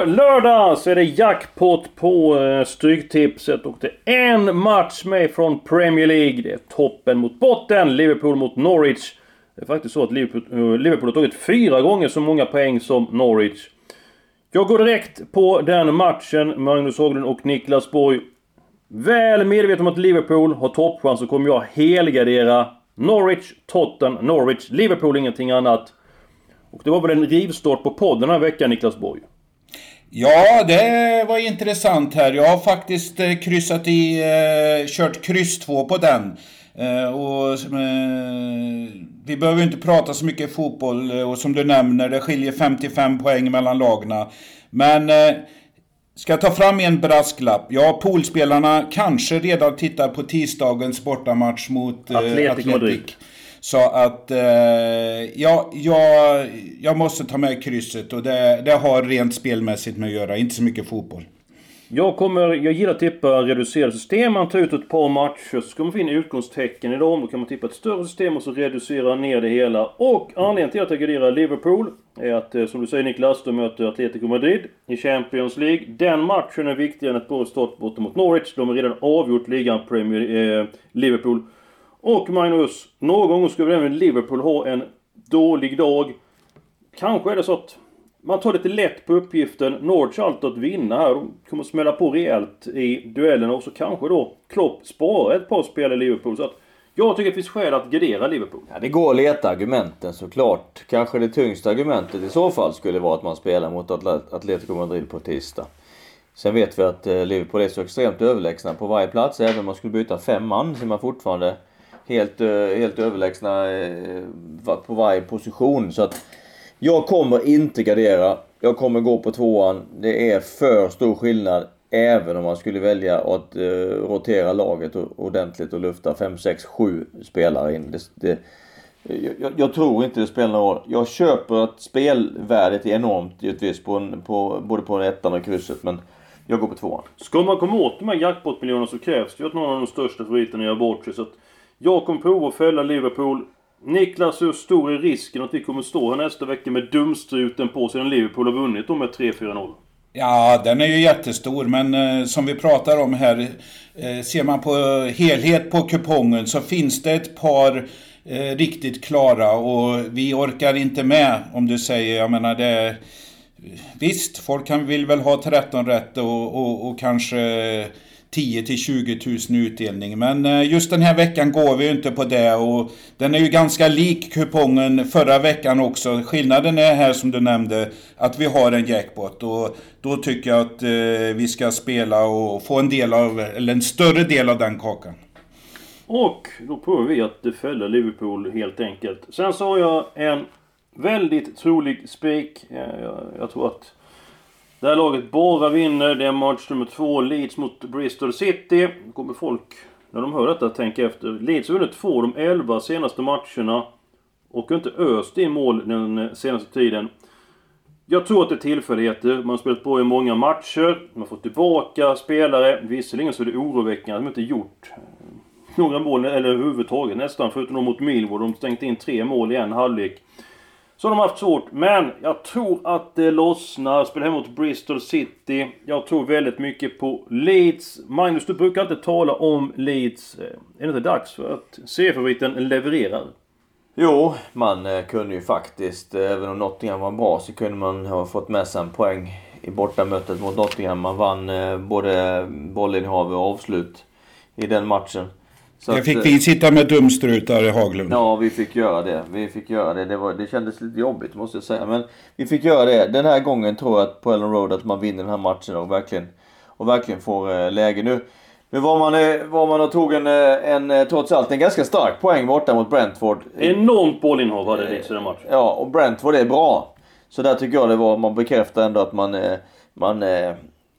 På lördag så är det jackpot på eh, Stryktipset och det är en match med från Premier League. Det är toppen mot botten, Liverpool mot Norwich. Det är faktiskt så att Liverpool, eh, Liverpool har tagit fyra gånger så många poäng som Norwich. Jag går direkt på den matchen, Magnus Haglund och Niklas Borg. Väl medveten om att Liverpool har toppchans så kommer jag helgardera Norwich, Totten, Norwich, Liverpool, ingenting annat. Och det var väl en rivstart på podden den här veckan, Niklas Borg? Ja, det var intressant här. Jag har faktiskt eh, kryssat i, eh, kört kryss 2 på den. Eh, och, vi behöver inte prata så mycket fotboll och som du nämner, det skiljer 55 poäng mellan lagna. Men Ska jag ta fram en brasklapp? Ja, poolspelarna kanske redan tittar på tisdagens bortamatch mot Atletico Madrid. Så att, eh, ja, jag, jag måste ta med krysset och det, det har rent spelmässigt med att göra, inte så mycket fotboll. Jag kommer, jag gillar att tippa reducerade system. Man tar ut ett par matcher, så ska man få in utgångstecken i dem. Då kan man tippa ett större system och så reducera ner det hela. Och anledningen till att jag garderar Liverpool är att, eh, som du säger Niklas, de möter Atletico Madrid i Champions League. Den matchen är viktigare än ett bra start borta mot Norwich. De har redan avgjort ligan Premier eh, Liverpool. Och Magnus, någon gång skulle även Liverpool ha en dålig dag. Kanske är det så att man tar lite lätt på uppgiften. Norwich har allt att vinna här. De kommer smälla på rejält i duellerna och så kanske då Klopp sparar ett par spel i Liverpool. Så att jag tycker det finns skäl att gardera Liverpool. Ja, det går att leta argumenten såklart. Kanske det tyngsta argumentet i så fall skulle vara att man spelar mot Atletico Madrid på tisdag. Sen vet vi att eh, Liverpool är så extremt överlägsna på varje plats. Även om man skulle byta fem man så är man fortfarande helt, eh, helt överlägsna eh, på varje position. Så att jag kommer inte gardera. Jag kommer gå på tvåan. Det är för stor skillnad även om man skulle välja att eh, rotera laget ordentligt och lufta 5, 6, 7 spelare in. Det, det, jag, jag, tror inte det spelar någon roll. Jag köper att spelvärdet är enormt givetvis på, en, på både på ettan och krysset men jag går på tvåan. Ska man komma åt de här jackpot-miljonerna så krävs det ju att någon av de största favoriterna gör bort sig. Så att jag kommer prova att fälla Liverpool. Niklas, hur stor är risken att vi kommer stå här nästa vecka med dumstruten på sedan Liverpool har vunnit då med 3-4-0? Ja, den är ju jättestor, men eh, som vi pratar om här, eh, ser man på helhet på kupongen så finns det ett par eh, riktigt klara och vi orkar inte med om du säger, jag menar det... Visst, folk kan, vill väl ha 13 rätt och, och, och kanske 10 till 20 000 utdelning. Men eh, just den här veckan går vi inte på det och den är ju ganska lik kupongen förra veckan också. Skillnaden är här som du nämnde att vi har en jackpot och då tycker jag att eh, vi ska spela och få en del av, eller en större del av den kakan. Och då provar vi att följa Liverpool helt enkelt. Sen så har jag en väldigt trolig spik. Eh, jag, jag tror att det här laget bara vinner. Det är match nummer två. Leeds mot Bristol City. Då kommer folk, när de hör detta, tänka efter. Leeds har vunnit två av de elva senaste matcherna. Och har inte öst in mål den senaste tiden. Jag tror att det är tillfälligheter. Man har spelat bra i många matcher. Man har fått tillbaka spelare. Visserligen så är det oroväckande att de inte gjort några mål eller överhuvudtaget nästan. Förutom mot Millwall. De stängt in tre mål i en halvlek. Så de har haft svårt. Men jag tror att det lossnar. Spelar hemma mot Bristol City. Jag tror väldigt mycket på Leeds. Magnus, du brukar inte tala om Leeds. Eh, är det inte dags för att C-favoriten levererar? Jo, man eh, kunde ju faktiskt, eh, även om Nottingham var bra, så kunde man ha fått med sig en poäng i bortamötet mot Nottingham. Man vann både bollinnehav och avslut i den matchen. Så det fick att, vi sitta med dumstrutar i Haglund. Ja, vi fick göra det. Vi fick göra det. Det, var, det kändes lite jobbigt måste jag säga. Men vi fick göra det. Den här gången tror jag att på Ellen Road att man vinner den här matchen och verkligen, och verkligen får äh, läge. Nu, nu var man, äh, var man och tog en, eh, en, en, trots allt en ganska stark poäng borta mot Brentford. Enormt bollinnehav hade Leeds i den matchen. Ja, och Brentford är bra. Så där tycker jag det var, man bekräftar ändå att man, man,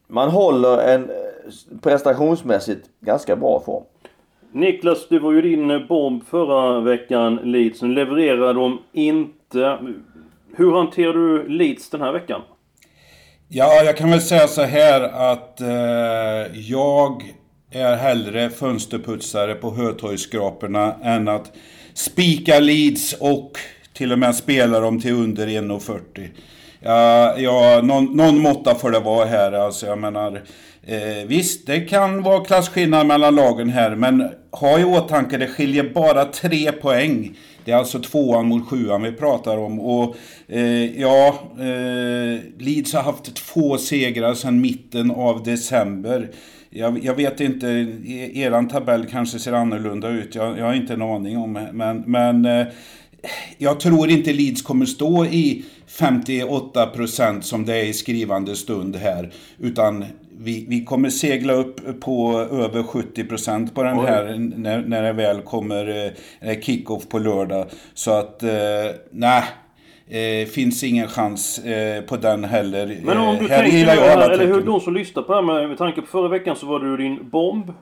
man håller en prestationsmässigt ganska bra form. Niklas, det var ju din eh, bomb förra veckan, Leeds. Nu levererar de inte. Hur hanterar du Leeds den här veckan? Ja, jag kan väl säga så här att eh, jag är hellre fönsterputsare på Hötorgsskraporna än att spika Leeds och till och med spela dem till under 1,40 ja, ja, någon, någon måtta får det vara här. Alltså, jag menar, eh, visst, det kan vara klasskillnad mellan lagen här, men ha i åtanke, det skiljer bara tre poäng. Det är alltså tvåan mot sjuan vi pratar om. Och eh, ja, eh, Leeds har haft två segrar sedan mitten av december. Jag, jag, vet inte, e-, eran tabell kanske ser annorlunda ut. Jag, jag har inte en aning om Men, men eh, jag tror inte Leeds kommer stå i 58% som det är i skrivande stund här. Utan vi, vi kommer segla upp på över 70% på den här när, när det väl kommer eh, kick-off på lördag. Så att, eh, nej. Eh, finns ingen chans eh, på den heller. Men om du här tänker, jag alla eller hur de som lyssnar på det här med, med tanke på förra veckan så var det ju din bomb.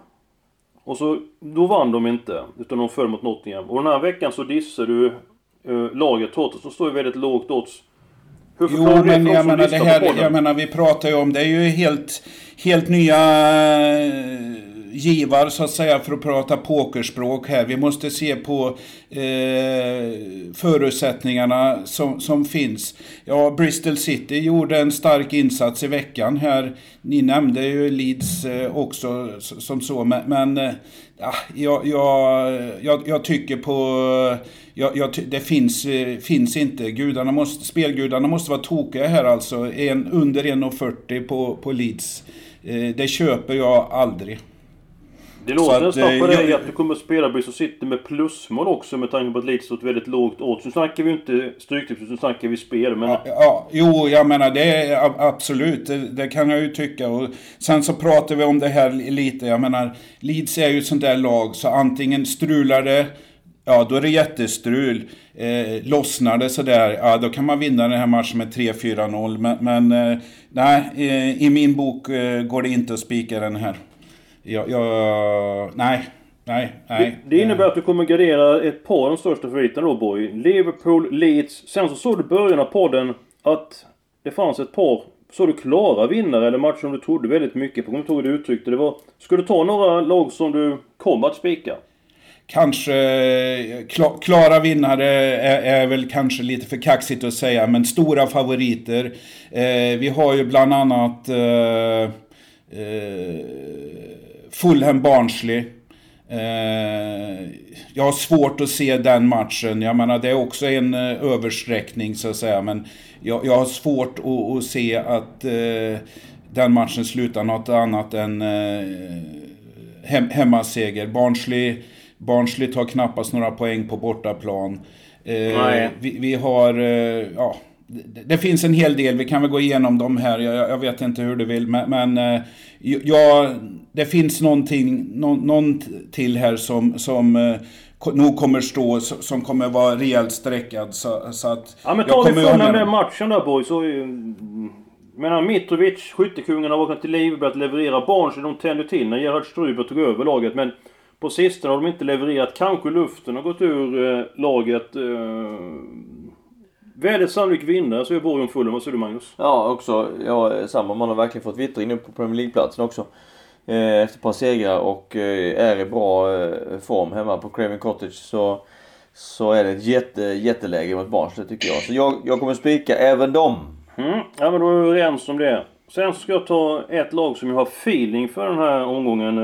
Och så, då vann de inte. Utan de föll mot Nottingham. Och den här veckan så dissar du eh, laget Tottenham som står ju väldigt lågt odds. Hur jo, men jag menar, det här, jag menar, vi pratar ju om, det är ju helt, helt nya eh, givar så att säga för att prata pokerspråk här. Vi måste se på eh, förutsättningarna som, som finns. Ja, Bristol City gjorde en stark insats i veckan här. Ni nämnde ju Leeds eh, också som så, men, men eh, ah, ja, jag, jag, jag, tycker på... Eh, jag, jag, det finns, eh, finns inte. Gudarna måste, spelgudarna måste vara tokiga här alltså. En, under 1,40 på, på Leeds. Eh, det köper jag aldrig. Det låter nästan på dig jag... att du kommer att spela Bristol City med plusmål också med tanke på att Leeds ett väldigt lågt odds. Nu snackar vi inte stryktips, nu snackar vi spel. Men... Ja, ja, jo, jag menar det är absolut, det, det, kan jag ju tycka. Och sen så pratar vi om det här lite, jag menar Leeds är ju ett sånt där lag så antingen strular det Ja, då är det jättestrul. Eh, lossnar det sådär, ja då kan man vinna den här matchen med 3-4-0. Men, men eh, nej, eh, i min bok eh, går det inte att spika den här jag, jag, nej, nej, nej. Det, det innebär att du kommer gardera ett par av de största favoriterna då Boy. Liverpool, Leeds. Sen så såg du i början av podden att det fanns ett par så du klara vinnare eller matcher som du trodde väldigt mycket på. Kommer du ihåg hur du uttryckte det? Var, ska du ta några lag som du kommer att spika? Kanske klara vinnare är, är, väl kanske lite för kaxigt att säga, men stora favoriter. Eh, vi har ju bland annat eh, eh, Fulham Barnsley. Eh, jag har svårt att se den matchen. Jag menar det är också en eh, översträckning så att säga. Men jag, jag har svårt att, att se att eh, den matchen slutar något annat än eh, hem, hemmaseger. Barnsley, Barnsley tar knappast några poäng på bortaplan. Eh, vi, vi, har, eh, ja, det, det, finns en hel del, vi kan väl gå igenom dem här, jag, jag vet inte hur du vill, men, men eh, ja, det finns någonting, någon, någon till här som, som eh, nog kommer stå, som kommer vara rejält sträckad. Så, så att ja men tar vi från den matchen där boys. Så, menar Mitrovic, skyttekungen, har vaknat till liv, börjat leverera. barn så de tände till när Gerhard Struber tog över laget. Men på sistone har de inte levererat. Kanske luften har gått ur eh, laget. Eh, Väldigt sannolik vinnare så är Borgen full. Vad säger du Magnus? Ja, också. Ja, samma. Man har verkligen fått vittring nu på Premier League-platsen också. Eh, efter ett par segrar och eh, är i bra eh, form hemma på Craven Cottage så, så är det ett jätte, jätteläge mot Barnsley tycker jag. Så jag, jag kommer spika även dem. Mm. Ja men då är vi överens om det. Sen ska jag ta ett lag som jag har feeling för den här omgången.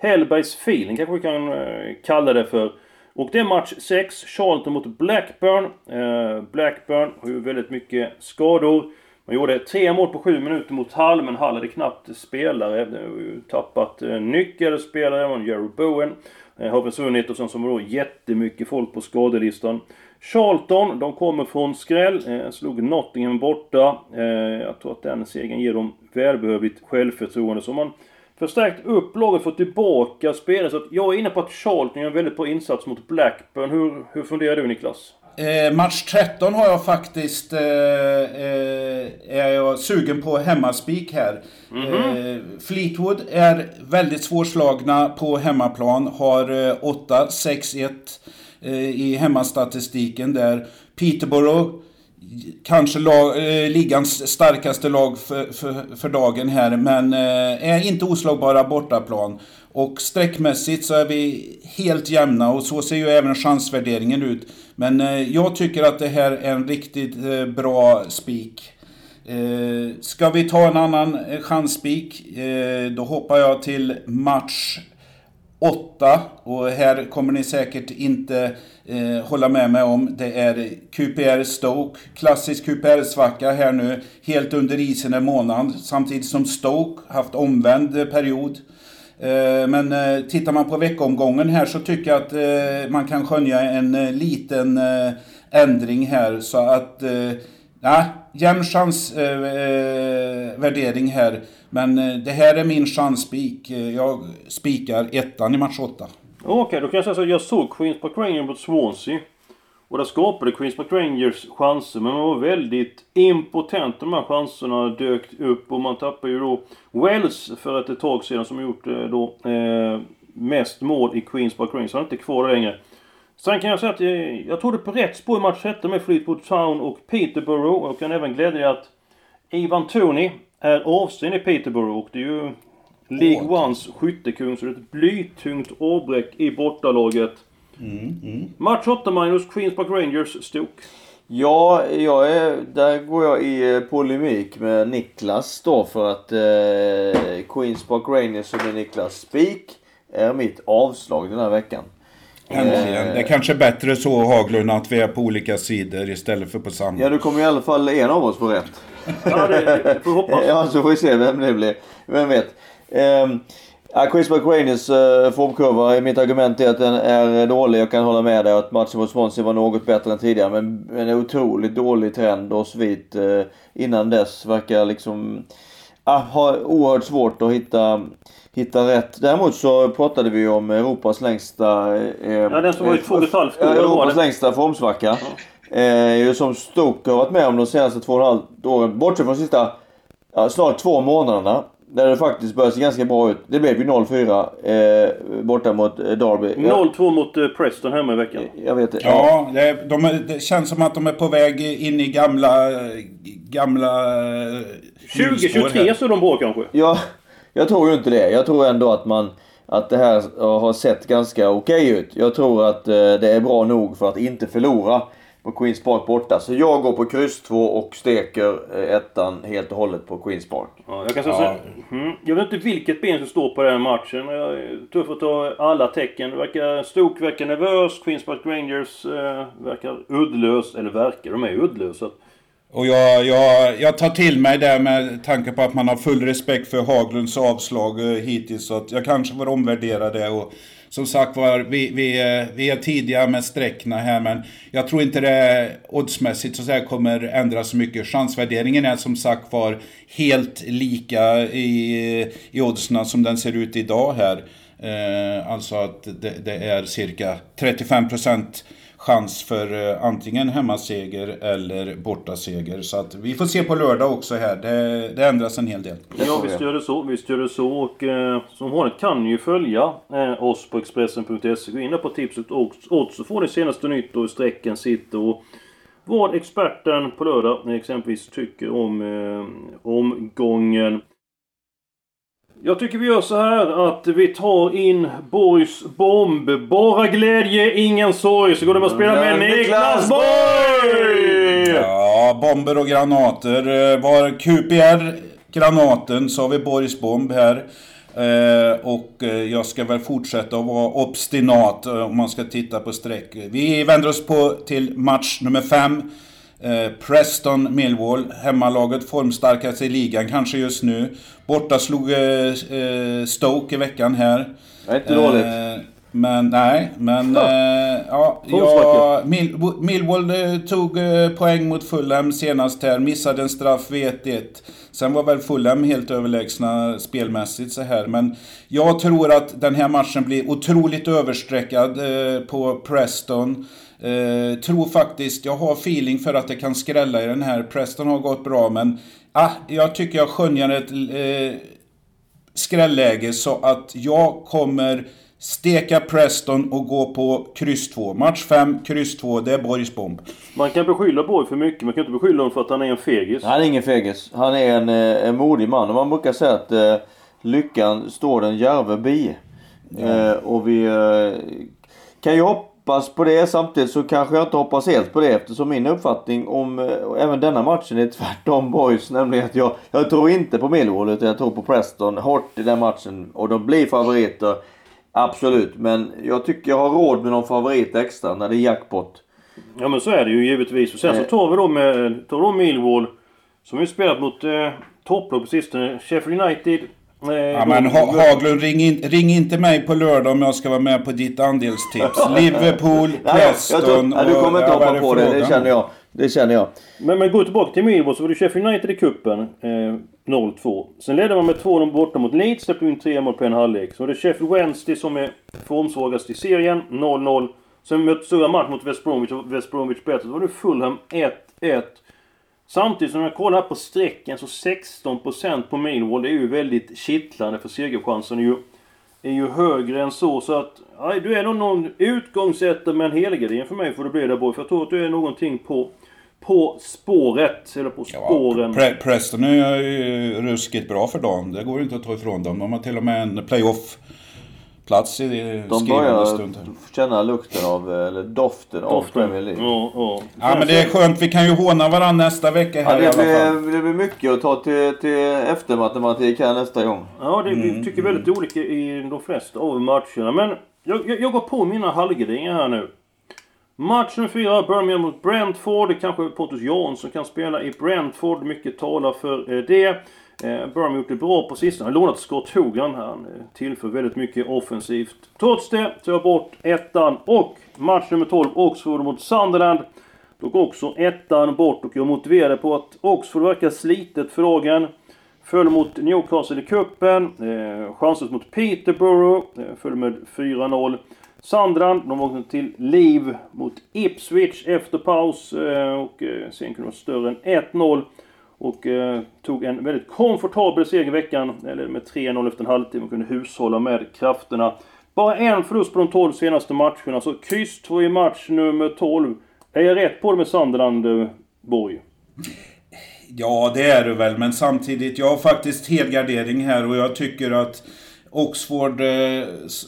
Hellbergs feeling kanske vi kan kalla det för. Och det är match 6, Charlton mot Blackburn. Eh, Blackburn har ju väldigt mycket skador. Man gjorde tre mål på sju minuter mot Hall, men Hall hade knappt spelare. De har ju tappat eh, nyckelspelare, var Jerry Bowen. Eh, har försvunnit och sen så var det då jättemycket folk på skadelistan. Charlton, de kommer från skräll. Eh, slog Nottingham borta. Eh, jag tror att den segern ger dem välbehövligt självförtroende. Så man förstärkt upp laget, fått tillbaka spelare. Så jag är inne på att Charlton gör en väldigt bra insats mot Blackburn. Hur, hur funderar du Niklas? Eh, match 13 har jag faktiskt... Eh, eh, är jag sugen på hemmaspik här. Mm -hmm. Fleetwood är väldigt svårslagna på hemmaplan. Har 8-6-1 eh, i hemmastatistiken där. Peterborough kanske lag, eh, ligans starkaste lag för, för, för dagen här, men eh, är inte oslagbara bortaplan. Och sträckmässigt så är vi helt jämna och så ser ju även chansvärderingen ut. Men eh, jag tycker att det här är en riktigt eh, bra spik. Eh, ska vi ta en annan eh, chansspik, eh, då hoppar jag till match 8 och här kommer ni säkert inte eh, hålla med mig om. Det är QPR Stoke, klassisk QPR-svacka här nu, helt under isen en månad. Samtidigt som Stoke haft omvänd period. Eh, men eh, tittar man på veckomgången här så tycker jag att eh, man kan skönja en eh, liten eh, ändring här så att eh, Ja, jämn chansvärdering eh, eh, här. Men eh, det här är min chansspik. Jag spikar ettan i match 8. Okej, okay, då kan jag säga så jag såg Queens Park Rangers mot Swansea. Och där skapade Queens Park Rangers chanser, men man var väldigt impotent. De här chanserna dök upp och man tappade ju då Wells för ett tag sedan som gjort då eh, mest mål i Queens Park Rangers. Han är inte kvar där längre. Sen kan jag säga att jag, jag tog det på rätt spår i match 13 med Fleetwood Town och Peterborough. Och kan även glädja att Ivan Tony är avstängd i Peterborough och det är ju League Ones skyttekung så det är ett blytungt avbräck i bortalaget. Mm, mm. Match 8 minus Queens Park Rangers Stoke. Ja, jag är, där går jag i eh, polemik med Niklas då för att eh, Queens Park Rangers som är Niklas spik är mitt avslag den här veckan. Äntligen. Det är kanske bättre så Haglund att vi är på olika sidor istället för på samma. Ja, du kommer i alla fall en av oss få rätt. Ja, det får hoppas. ja, så får vi se vem det blir. Vem vet. Um, Ja, Chris McRaenis uh, formkurva, mitt argument är att den är dålig. Jag kan hålla med dig att matchen mot Swansea var något bättre än tidigare. Men en otroligt dålig trend och svit uh, innan dess verkar liksom uh, ha oerhört svårt att hitta hitta rätt. Däremot så pratade vi om Europas längsta... Eh, ja, den som var i två ett halvt år. Europas längsta formsvacka. Ja. Eh, som Stoke har varit med om de senaste två och ett halvt åren. Bortsett från de sista ja, snart två månaderna. Där det faktiskt började se ganska bra ut. Det blev ju 0-4 eh, borta mot eh, Derby. 0-2 mot eh, Preston hemma i veckan. Jag vet det. Ja, det, de, det känns som att de är på väg in i gamla... Gamla... 2023 så är de bra kanske? Ja, jag tror ju inte det. Jag tror ändå att man att det här har sett ganska okej okay ut. Jag tror att eh, det är bra nog för att inte förlora på Queens Park borta. Så jag går på kryss 2 och steker eh, ettan helt och hållet på Queens Park. Ja, jag kan säga ja. så, mm, Jag vet inte vilket ben som står på den matchen. Jag är tuff att ta alla tecken. Verkar, Stoke verkar nervös. Queens Park Rangers eh, verkar uddlös. Eller verkar, de är uddlösa. Och jag, jag, jag tar till mig det med tanke på att man har full respekt för Haglunds avslag eh, hittills. Så att jag kanske får omvärdera det. Och som sagt var, vi, vi, eh, vi är tidiga med sträckna här men jag tror inte det oddsmässigt så att kommer ändras så mycket. Chansvärderingen är som sagt var helt lika i, i oddsen som den ser ut idag här. Eh, alltså att det, det är cirka 35 procent chans för eh, antingen hemmaseger eller bortaseger. Så att vi får se på lördag också här. Det, det ändras en hel del. Ja, visst gör det så. Visst gör det så. Och eh, som vanligt kan ni ju följa eh, oss på Expressen.se. Gå in där på tipset och odds så får ni senaste nytt och hur strecken sitter. Och vad experten på lördag exempelvis tycker om eh, omgången. Jag tycker vi gör så här att vi tar in Borgs bomb. Bara glädje, ingen sorg. Så går det att spela med Niklas Borg! Ja, bomber och granater. Eh, var QPR granaten så har vi Borgs bomb här. Eh, och eh, jag ska väl fortsätta att vara obstinat om man ska titta på streck. Vi vänder oss på till match nummer 5. Eh, Preston Millwall, hemmalaget formstarkast i ligan kanske just nu. Borta slog eh, eh Stoke i veckan här. Det är inte dåligt. Eh, men nej, men ja, ja, Mill, Millwall tog poäng mot Fulham senast här, missade en straff vid 1-1. Sen var väl Fulham helt överlägsna spelmässigt så här, men jag tror att den här matchen blir otroligt överstreckad på Preston. Eh, tror faktiskt, jag har feeling för att det kan skrälla i den här. Preston har gått bra men ah, jag tycker jag skönjer ett eh, skrälläge så att jag kommer steka Preston och gå på kryss 2. Match 5, kryss 2, det är Borgs bomb. Man kan beskylla Borg för mycket, man kan inte beskylla honom för att han är en fegis. Han är ingen fegis. Han är en, eh, en modig man. Och man brukar säga att eh, lyckan står den djärve bi. Eh, och vi eh, kan ju hoppas på det. Samtidigt så kanske jag inte hoppas helt på det eftersom min uppfattning om eh, även denna matchen är tvärtom boys. Nämligen att jag, jag tror inte på Millwall utan jag tror på Preston hårt i den matchen. Och de blir favoriter. Absolut, men jag tycker jag har råd med någon favorit extra när det är jackpot. Ja men så är det ju givetvis. Och sen så Eh. tar vi då med tar vi då Millwall. Som ju spelat mot eh, topplag på sistone. Sheffield United. Eh, Ja, men ha Haglund, ring, in, ring inte mig på lördag om jag ska vara med på ditt andelstips. Liverpool, Nej, Preston nej, du kommer inte hoppa på det, det känner jag. Det känner jag. Men, men gå tillbaka till Millwall så var det Sheffield United i cupen. Eh, 0-2. Sen ledde man med 2-0 borta mot Leeds. Släppte in tre mål på en halvlek. Så var det Sheffield Wednesday som är formsvagast i serien. 0-0. Sen mötte stora match mot West Bromwich och West Bromwich bättre. Då var det Fulham 1-1. Samtidigt som jag kollar på strecken så 16% på Millwall. Är ju väldigt kittlande för segerchansen är ju, är ju högre än så. Så att ja, du är nog någon utgångsättare med en helgardering för mig får det bli där boy. För jag tror att du är någonting på, på spåret. Eller på Ja, spåren. Pre Preston är ju ruskigt bra för dagen. Det går ju inte att ta ifrån dem. De har till och med en playoff-plats i De skrivande börjar stund. här. känna lukten av, eller doften, av. Premier League. Ja, ja. Ja men det är skönt. Vi kan ju håna varandra nästa vecka Ja, här i det, alla fall. blir, det blir mycket att ta till, till eftermatematik här nästa gång. Ja, det, Mm, vi tycker väldigt olika i de flesta av matcherna. Men jag, jag, jag går på mina halvgarderingar här nu. Match nummer fyra, Birmingham mot Brentford. Kanske Pontus Jansson kan spela i Brentford. Mycket talar för eh, det. Eh, Burham har gjort det bra på sistone. Han har lånat Scott Hogan. Han eh, tillför väldigt mycket offensivt. Trots det tar jag bort ettan. Och match nummer 12, Oxford mot Sunderland. Då går också ettan bort och jag motiverade på att Oxford verkar slitet för dagen. Föll mot Newcastle i cupen. Eh, chanslöst mot Peterborough. Eh, föll med 4-0. Sunderland, de åkte till Liv mot Ipswich efter paus. Eh, och eh, sen kunde de vara större än 1-0. Och eh, tog en väldigt komfortabel seger i veckan. Eller med 3-0 efter en halvtimme och kunde hushålla med krafterna. Bara en förlust på de 12 senaste matcherna. Så kryss 2 i match nummer 12. Är jag rätt på det med Sunderland, eh, Borg? Ja, det är du väl, men samtidigt, jag har faktiskt helgardering här och jag tycker att Oxford, eh,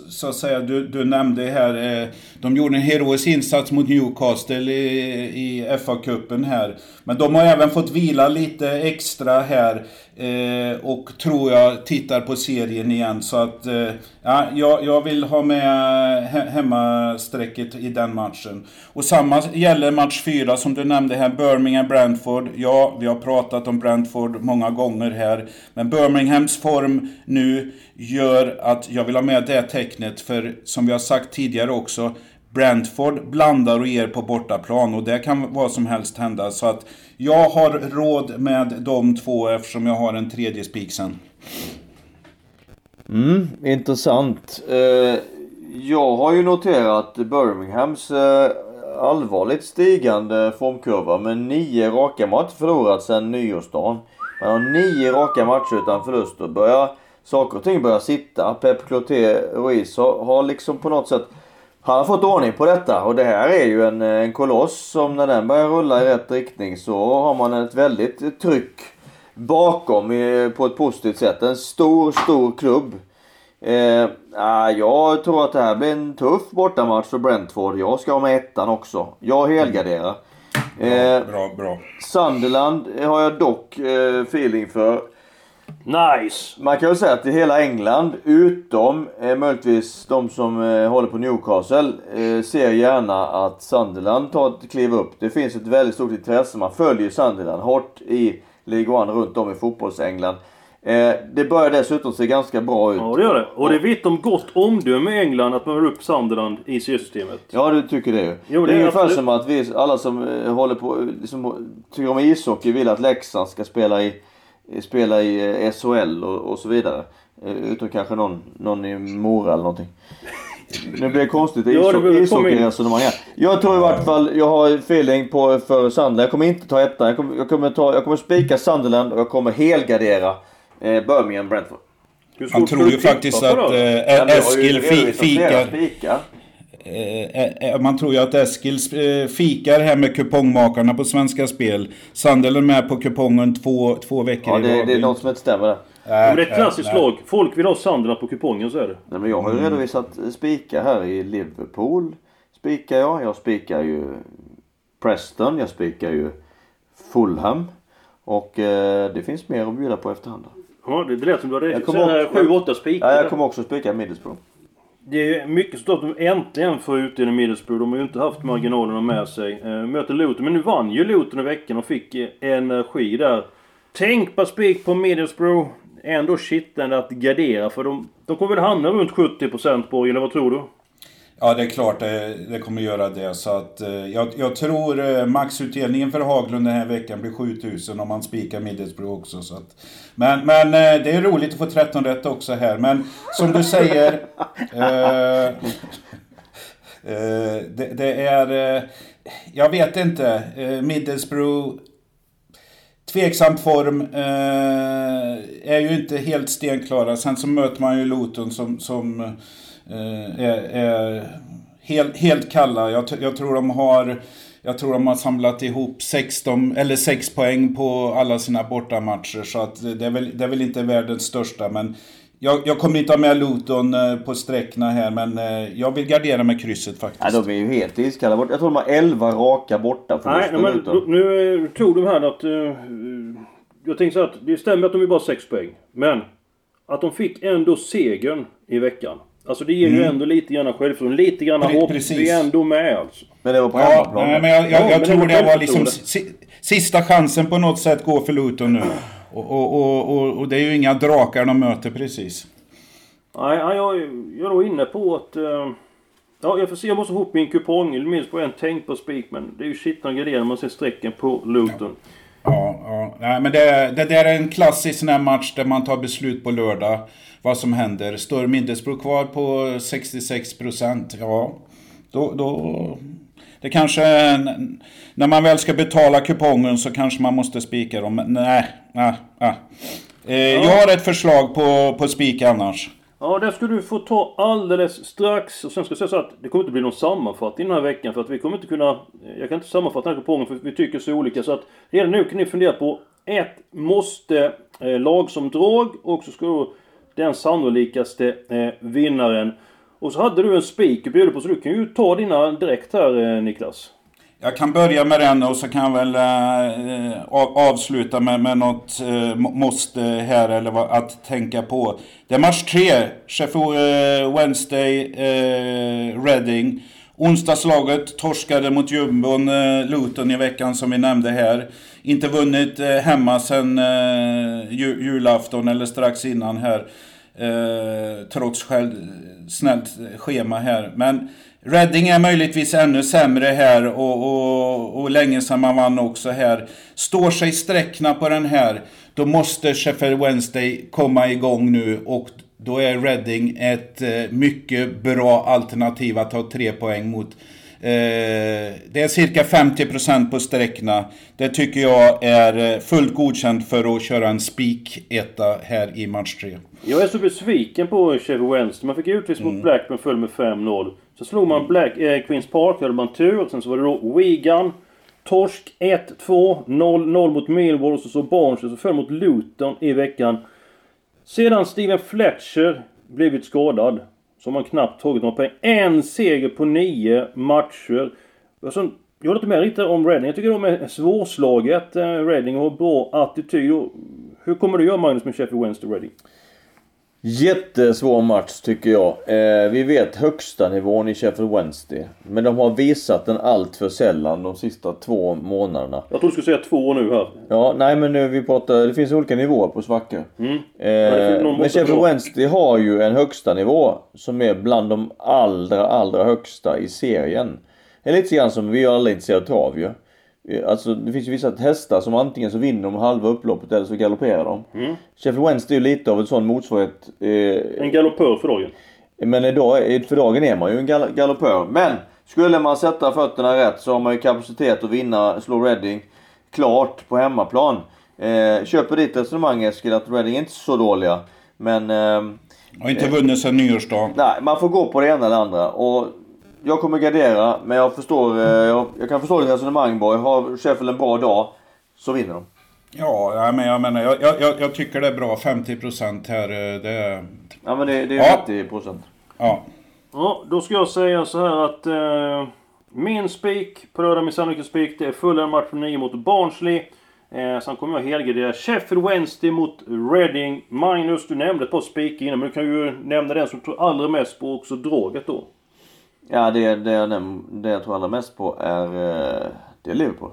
så att säga, du, du nämnde här, eh, de gjorde en heroisk insats mot Newcastle i, i FA-cupen här. Men de har även fått vila lite extra här eh, och tror jag tittar på serien igen. Så att, eh, ja, jag, jag vill ha med he, hemmasträcket i den matchen. Och samma gäller match 4 som du nämnde här, Birmingham-Brentford. Ja, vi har pratat om Brentford många gånger här. Men Birminghams form nu gör att jag vill ha med det tecknet. För som vi har sagt tidigare också, Brentford blandar och ger på bortaplan och det kan vad som helst hända. Så att jag har råd med de två eftersom jag har en tredje spik sen. Mm, intressant. Eh, jag har ju noterat Birminghams eh, allvarligt stigande formkurva med nio raka matcher förlorat sedan nyårsdagen. Man har nio raka matcher utan förluster. Börjar, saker och ting börjar sitta. Pep Cloté Ruiz har, har liksom på något sätt han har fått ordning på detta och det här är ju en, en koloss som när den börjar rulla i rätt riktning så har man ett väldigt tryck bakom i, på ett positivt sätt. En stor, stor klubb. Eh, ah, jag tror att det här blir en tuff bortamatch för Brentford. Jag ska ha med ettan också. Jag helgarderar. Eh, Bra, bra. Sunderland har jag dock eh, feeling för. Nice! Man kan ju säga att i hela England, utom eh, möjligtvis de som eh, håller på Newcastle, eh, ser gärna att Sunderland tar ett kliv upp. Det finns ett väldigt stort intresse. Man följer Sunderland hårt i League One runt om i fotbolls-England. Eh, det börjar dessutom se ganska bra ut. Ja, det gör det. Och det vitt om gott omdöme i England att man har upp Sunderland i seriesystemet. Ja, du tycker det ju. Jo, det, det är är ungefär absolut. som att vi, alla som eh, håller på, som tycker om ishockey vill att Leksand ska spela i, spela i eh, SHL och, och så vidare. Eh, Utom kanske någon, någon i Mora eller någonting. Nu blir det konstigt ishockeyresonemang här. Jag tror i vart fall, jag har feeling på för Sunderland. Jag kommer inte ta ettan. Jag kommer, jag kommer, ta, jag kommer spika Sunderland och jag kommer helgardera eh, Birmingham Brentford. Han tror ju faktiskt att äh, Eskil fi, fikar... Äh, man tror ju att Eskil fikar här med kupongmakarna på Svenska Spel. Sandel är med på kupongen två, två veckor Ja, det, det är något som inte stämmer där. Äh, det är ett klassiskt lag. Folk vill ha Sandela på kupongen, så är det. Nej, men jag har ju mm. redovisat spikar här i Liverpool. Spikar jag. Jag spikar ju Preston. Jag spikar ju Fulham. Och eh, det finns mer att bjuda på efterhand. Ja, det lät som du hade 7-8 spikar. Ja, jag kommer också spika Middlesbrough. Det är mycket stort att de äntligen får ut i Middlesbrough. De har ju inte haft marginalerna med sig. Eh, möter Luton. Men nu vann ju Luton i veckan och fick eh, energi där. Tänk på spik på Middlesbrough. Ändå kittlande att gardera för de, de kommer väl hamna runt 70% på eller vad tror du? Ja, det är klart det, det kommer göra det. Så att, eh, jag, jag tror eh, maxutdelningen för Haglund den här veckan blir 7000 om man spikar Middlesbrough också. Så att, men, men eh, det är roligt att få 13 rätt också här. Men som du säger... eh, eh, det, det, är... Eh, jag vet inte. Eh, Middlesbrough... Tveksam form. Eh, är ju inte helt stenklara. Sen så möter man ju Luton som... som Eh, är, är helt, helt kalla. Jag, jag, tror de har... Jag tror de har samlat ihop 16, eller 6 poäng på alla sina bortamatcher. Så att det, är väl, det är väl inte världens största. Men jag, jag kommer inte ha med Luton eh, på sträckna här, men eh, jag vill gardera med krysset faktiskt. Ja, de är ju helt iskalla. Jag tror de har 11 raka borta Nej, nej men Luton. nu tog de här att... Jag tänkte så att det stämmer att de är bara 6 poäng. Men att de fick ändå segern i veckan. Alltså det ger mm. ju ändå lite grann självförtroende. Lite grann Pre hopp. Precis. Vi är ändå med alltså. Men det var på ja, hemmaplan? Nej, men jag, jag, jag, jag tror det var liksom sista chansen på något sätt gå för Luton nu. Och, och, och, och, det är ju inga drakar de möter precis. Nej, jag, jag är nog inne på att... Uh, ja, jag får se. Jag måste få ihop min kupong. Minst på en tänk på spik. Men det är ju shit när när man ser strecken på Luton. Ja, ja. Nej, men det, det där är en klassisk sån här match där man tar beslut på lördag vad som händer. Står Middlesbrough kvar på 66 procent, ja, då, då... Det kanske... När man väl ska betala kupongen så kanske man måste spika dem. Nej, nej, nej. Eh, ja. Jag har ett förslag på, på spik annars. Ja, det ska du få ta alldeles strax. Och sen ska jag säga så att det kommer inte bli någon sammanfattning den här veckan. För att vi kommer inte kunna... Jag kan inte sammanfatta den här kupongen för vi tycker så olika. Så att redan nu kan ni fundera på ett måste eh, lag som drag och så ska du den sannolikaste eh, vinnaren. Och så hade du en spik att bjuda på så du kan ju ta dina direkt här eh, Niklas. Jag kan börja med den och så kan jag väl eh, avsluta med, med något eh, måste här eller vad, att tänka på. Det är match tre, Sheffield eh, Wednesday, eh, Reading. Onsdagslaget torskade mot jumbon eh, Luton i veckan som vi nämnde här. Inte vunnit eh, hemma sen eh, julafton eller strax innan här. Eh, trots själv, snällt schema här. Men Reading är möjligtvis ännu sämre här och, och, och länge sedan man vann också här. Står sig sträckna på den här, då måste Sheffield Wednesday komma igång nu och då är Reading ett eh, mycket bra alternativ att ta tre poäng mot Eh, det är cirka 50% på sträckorna. Det tycker jag är eh, fullt godkänt för att köra en spik-etta här i match 3. Jag är så besviken på Chevy Wednesday. Man fick utvisning mm. mot Blackburn, föll med 5-0. Så slog man Black, eh, Queens Park, hade man tur. Sen så var det då Wigan. Torsk 1-2, 0-0 mot Millwall och så, så Barnsley så föll mot Luton i veckan. Sedan Steven Fletcher blivit skadad. Så har man knappt tagit några poäng. En seger på nio matcher. Alltså, jag håller inte med riktigt om Reading. Jag tycker de är svårslaget, eh, Reading, och har bra attityd. Hur kommer du göra Magnus med Sheffield Wednesday Reading? Jättesvår match tycker jag. Eh, vi vet högsta nivån i Sheffield Wednesday. Men de har visat den allt för sällan de sista två månaderna. Jag tror du skulle säga två nu här. Ja, nej men nu vi pratar, det finns olika nivåer på svackor. Mm. Eh, men Sheffield Wednesday har ju en högsta nivå som är bland de allra, allra högsta i serien. Det är lite grann som vi är alla intresserade av trav ju. Alltså det finns ju vissa hästar som antingen så vinner de halva upploppet eller så galopperar de. Mm. Sheffield Wednesday är ju lite av en sån motsvarighet. Eh, en galoppör för dagen. Men idag, för dagen är man ju en gal galoppör. Men skulle man sätta fötterna rätt så har man ju kapacitet att vinna, slå Reading klart på hemmaplan. Eh, köper ditt resonemang Eskil att Reading är inte så dåliga. Men... Eh, Har inte vunnit sedan nyårsdagen. Nej, man får gå på det ena eller andra. Och jag kommer gardera, men jag förstår, eh, jag, jag kan förstå ditt resonemang Borg. Har Sheffield en bra dag så vinner de. Ja, ja, men jag menar, jag, jag, jag tycker det är bra. 50% här, eh, det... Ja men det, det Ja. är 90 procent. Ja. Ja, då ska jag säga så här att eh, min spik på lördag, min sannolika spik, det är Fulham match 9 mot Barnsley. Eh, sen kommer jag helgardera Sheffield Wednesday mot Reading. Magnus, du nämnde ett par spikar innan, men du kan ju nämna den som tror allra mest på också draget då. Ja det, det, näm- det jag tror allra mest på är, eh, det är Liverpool.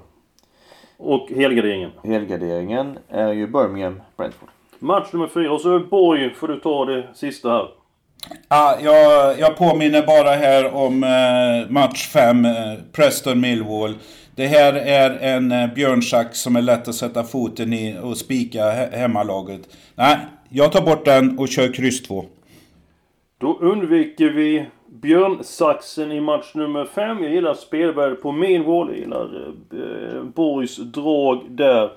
Och helgarderingen. Helgarderingen är ju Birmingham Brentford. Match nummer 4. Och så Borg får du ta det sista här. Ah, jag, jag påminner bara här om eh, match 5, eh, Preston Millwall. Det här är en eh, björnsax som är lätt att sätta foten i och spika he- hemmalaget. Nej, jag tar bort den och kör kryss 2. Då undviker vi Björnsaxen i match nummer 5. Jag gillar spelvärde på Millwall. Jag gillar eh, Borgs drag där.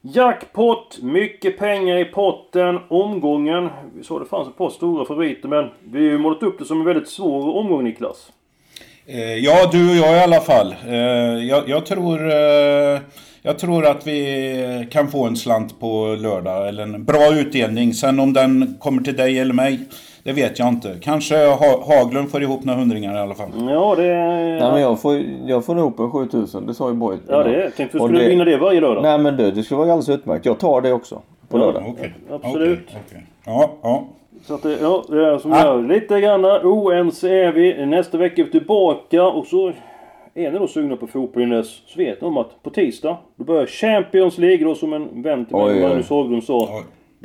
Jackpot, mycket pengar i potten. Omgången, vi sa det fanns ett par stora favoriter men vi har ju målat upp det som en väldigt svår omgång Niklas. Eh, ja, du och jag i alla fall. Eh, jag, jag, tror, eh, jag tror att vi kan få en slant på lördag, eller en bra utdelning. Sen om den kommer till dig eller mig, det vet jag inte. Kanske ha Haglund får ihop några hundringar i alla fall. Ja, det... Nej men jag får, jag får nog ihop en 7000, det sa ju Borg. Ja, det du Och skulle det- vinna det varje lördag. Nej men du, det skulle vara alldeles utmärkt. Jag tar det också. På Ja. lördag. Okej. Absolut. Okej, okej. Ja, ja. Så att det, ja, det är som Ja. gör. Lite grann oense är vi. Nästa vecka är vi tillbaka och så är ni då sugna på fotboll så vet ni om att på tisdag då börjar Champions League då som en vän till mig. Magnus Haglund sa.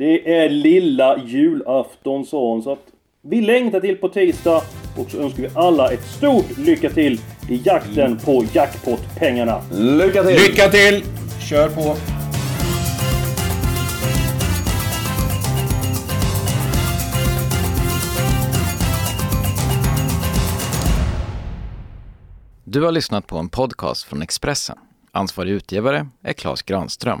Det är lilla julafton sa han. Så att vi längtar till på tisdag och så önskar vi alla ett stort lycka till i jakten på jackpot-pengarna. Lycka till! Lycka till! Kör på! Du har lyssnat på en podcast från Expressen. Ansvarig utgivare är Klas Granström.